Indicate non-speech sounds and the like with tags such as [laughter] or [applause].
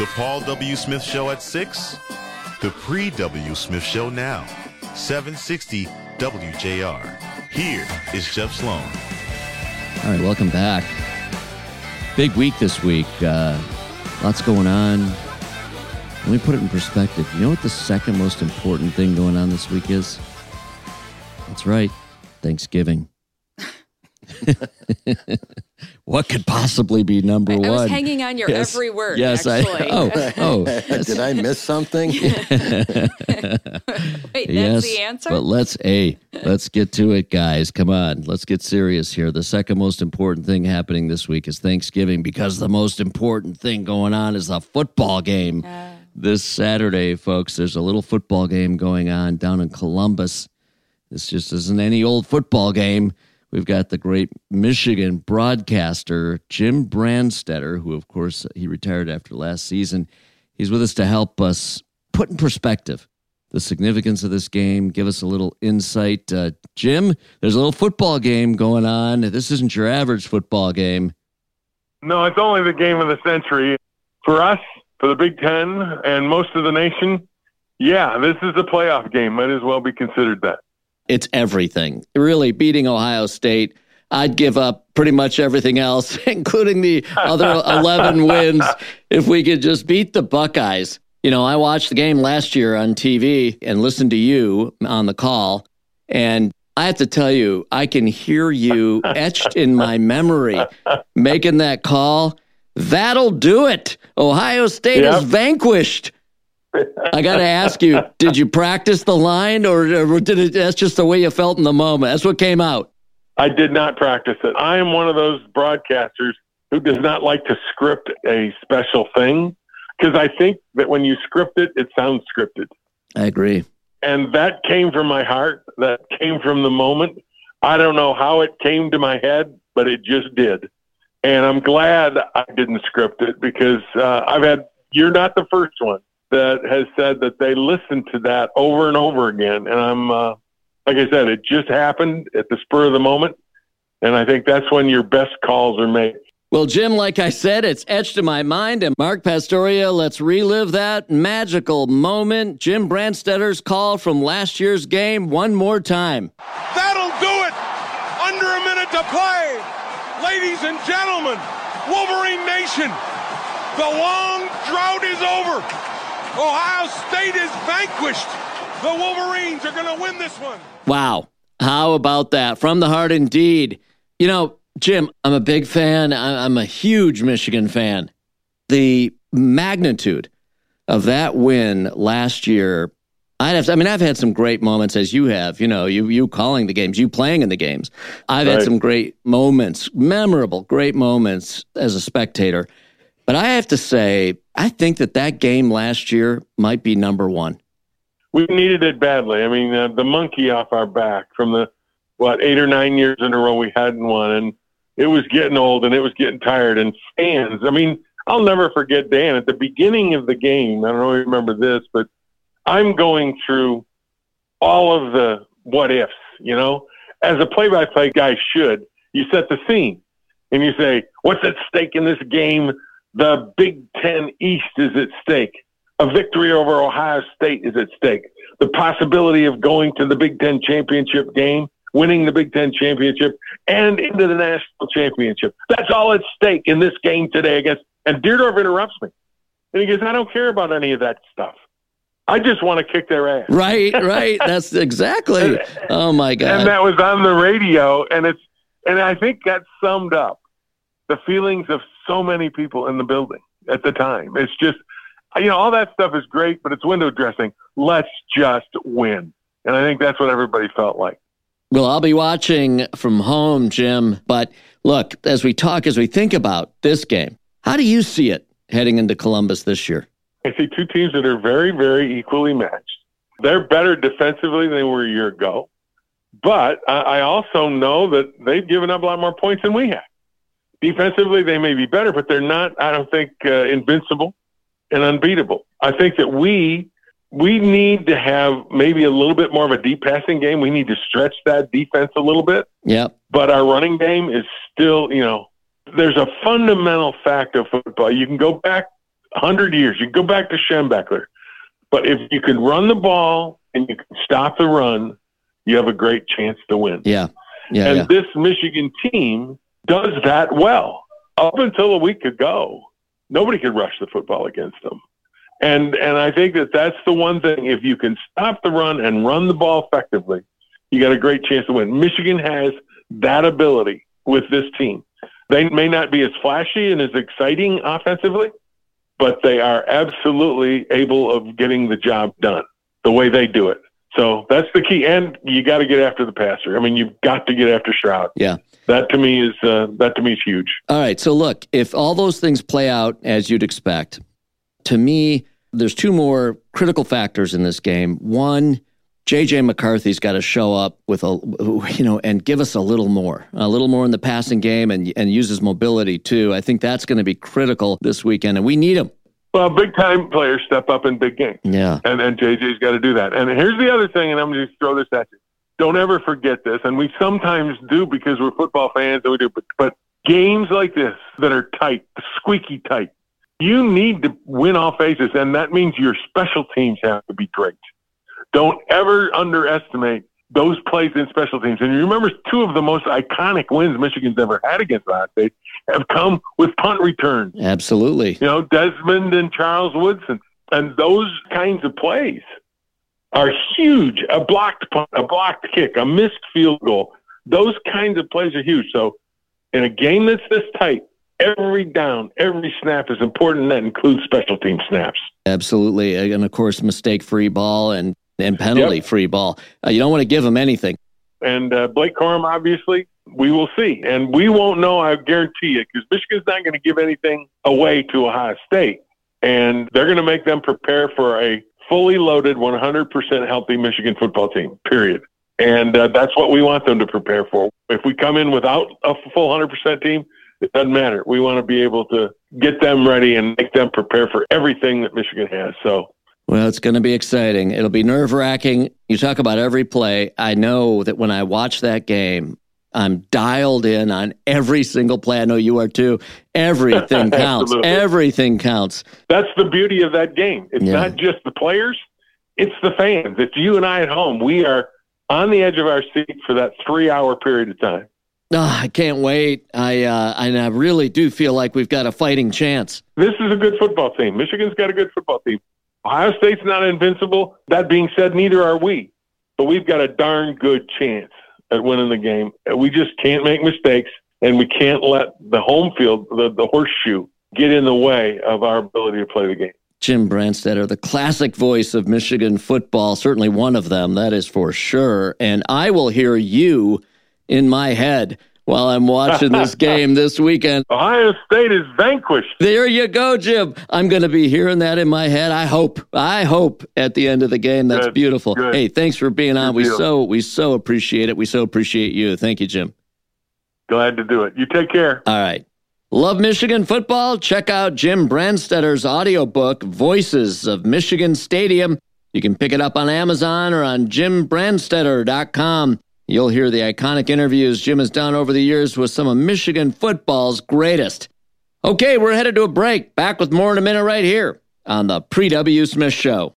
The Paul W. Smith Show at 6. The pre W. Smith Show now. 760 WJR. Here is Jeff Sloan. All right, welcome back. Big week this week. Uh, lots going on. Let me put it in perspective. You know what the second most important thing going on this week is? That's right, Thanksgiving. [laughs] what could possibly be number I, one? I was hanging on your Yes. every word. Yes, actually. I. Oh, oh. yes. [laughs] Did I miss something? [laughs] Wait, that's yes, the answer. But let's a let's get to it, guys. Come on, let's get serious here. The second most important thing happening this week is Thanksgiving because the most important thing going on is the football game this Saturday, folks. There's a little football game going on down in Columbus. This just isn't any old football game. We've got the great Michigan broadcaster Jim Brandstatter, who, of course, he retired after last season. He's with us to help us put in perspective the significance of this game, give us a little insight. Uh, Jim, there's a little football game going on. This isn't your average football game. No, it's only the game of the century. For us, for the Big Ten and most of the nation, yeah, this is a playoff game. Might as well be considered that. It's everything. Really, beating Ohio State. I'd give up pretty much everything else, [laughs] including the other 11 [laughs] wins, if we could just beat the Buckeyes. You know, I watched the game last year on TV and listened to you on the call. And I have to tell you, I can hear you [laughs] etched in my memory making that call. That'll do it. Ohio State Yep. is vanquished. I got to ask you, did you practice the line or, or did it, that's just the way you felt in the moment? That's what came out. I did not practice it. I am one of those broadcasters who does not like to script a special thing because I think that when you script it, it sounds scripted. I agree. And that came from my heart. That came from the moment. I don't know how it came to my head, but it just did. And I'm glad I didn't script it because uh, I've had, you're not the first one that has said that they listened to that over and over again. And I'm, uh, like I said, it just happened at the spur of the moment. And I think that's when your best calls are made. Well, Jim, like I said, it's etched in my mind. And Mark Pastoria, let's relive that magical moment. Jim Brandstatter's call from last year's game one more time. That'll do it. Under a minute to play. Ladies and gentlemen, Wolverine Nation, the long drought is over. Ohio State is vanquished. The Wolverines are going to win this one. Wow. How about that? From the heart indeed. You know, Jim, I'm a big fan. I- I'm a huge Michigan fan. The magnitude of that win last year, I'd have to, I mean, I've had some great moments as you have, you know, you, you calling the games, you playing in the games. I've had some great moments, memorable, great moments as a spectator. But I have to say, I think that that game last year might be number one. we needed it badly. I mean, uh, the monkey off our back from the what eight or nine years in a row we hadn't won, and it was getting old and it was getting tired. And fans, I mean, I'll never forget Dan at the beginning of the game. I don't know if you remember this, but I'm going through all of the what ifs. You know, as a play-by-play guy should, you set the scene and you say, "What's at stake in this game?" The Big Ten East is at stake a victory over Ohio State is at stake. The possibility of going to the Big Ten championship game, winning the Big Ten championship, and into the national championship. That's all at stake in this game today against. And Dierdorf interrupts me, and he goes, "I don't care about any of that stuff. I just want to kick their ass." Right, right. [laughs] That's exactly. Oh my God. and that was on the radio and it's and i think that summed up the feelings of so many people in the building at the time. It's just you know all that stuff is great but it's window dressing. Let's just win. And i think that's what everybody felt like. Well, I'll be watching from home, Jim. But look, as we talk, as we think about this game, how do you see it heading into Columbus this year? i see two teams that are very very equally matched. They're better defensively than they were a year ago but i I also know that they've given up a lot more points than we have defensively they may be better but they're not i don't think uh, invincible and unbeatable. I think that we we need to have maybe a little bit more of a deep passing game. We need to stretch that defense a little bit, Yeah. but our running game is still, you know, there's a fundamental fact of football. You can go back hundred years. You can go back to Schembechler, but if you can run the ball and you can stop the run, you have a great chance to win. Yeah. Yeah. and yeah. this Michigan team does that well. Up until a week ago, nobody could rush the football against them. And and I think that that's the one thing. If you can stop the run and run the ball effectively, you got a great chance to win. Michigan has that ability with this team. They may not be as flashy and as exciting offensively, but they are absolutely able of getting the job done the way they do it. So that's the key. And you got to get after the passer. I mean, you've got to get after Stroud. Yeah. That to me is uh, that to me is huge. All right. So look, if all those things play out as you'd expect, to me, there's two more critical factors in this game. One, JJ McCarthy's got to show up with a you know and give us a little more, a little more in the passing game and and use his mobility too. I think that's going to be critical this weekend, and we need him. Well, big time players step up in big games, Yeah. and and JJ's got to do that. And here's the other thing, and I'm going to throw this at you. Don't ever forget this, and we sometimes do because we're football fans and we do. But but games like this that are tight, squeaky tight, you need to win all phases, and that means your special teams have to be great. Don't ever underestimate those plays in special teams. And you remember two of the most iconic wins Michigan's ever had against Ohio State have come with punt returns. Absolutely. You know, Desmond and Charles Woodson. And those kinds of plays are huge. A blocked punt, a blocked kick, a missed field goal. Those kinds of plays are huge. So in a game that's this tight, every down, every snap is important. And that includes special team snaps. Absolutely. And of course, mistake free ball and and penalty Yep. free ball. Uh, you don't want to give them anything. And uh, Blake Corum, obviously, we will see. And we won't know, I guarantee you, because Michigan's not going to give anything away to Ohio State. And they're going to make them prepare for a fully loaded, 100% healthy Michigan football team, period. And uh, that's what we want them to prepare for. If we come in without a full 100% team, it doesn't matter. We want to be able to get them ready and make them prepare for everything that Michigan has. So Well, it's going to be exciting. It'll be nerve wracking. You talk about every play. I know that when I watch that game, I'm dialed in on every single play. I know you are too. Everything [laughs] counts. Everything counts. that's the beauty of that game. It's Yeah. not just the players, it's the fans. It's you and I at home. We are on the edge of our seat for that three hour period of time. Oh, I can't wait. I uh, and I really do feel like we've got a fighting chance. This is a good football team. Michigan's got a good football team. Ohio State's not invincible. That being said, neither are we. But we've got a darn good chance at winning the game. We just can't make mistakes, and we can't let the home field, the, the horseshoe, get in the way of our ability to play the game. Jim Brandstatter, the classic voice of Michigan football, certainly one of them, that is for sure. And I will hear you in my head while I'm watching this [laughs] game this weekend. Ohio State is vanquished. There you go, Jim. I'm going to be hearing that in my head. I hope. I hope at the end of the game. That's Good, beautiful. good. Hey, thanks for being on. Good We deal. so we so appreciate it. We so appreciate you. Thank you, Jim. Glad to do it. You take care. All right. Love Michigan football? Check out Jim Brandstatter's audiobook, Voices of Michigan Stadium. You can pick it up on Amazon or on jimbrandstatter.com. You'll hear the iconic interviews Jim has done over the years with some of Michigan football's greatest. Okay, we're headed to a break. Back with more in a minute right here on the Pre W. Smith Show.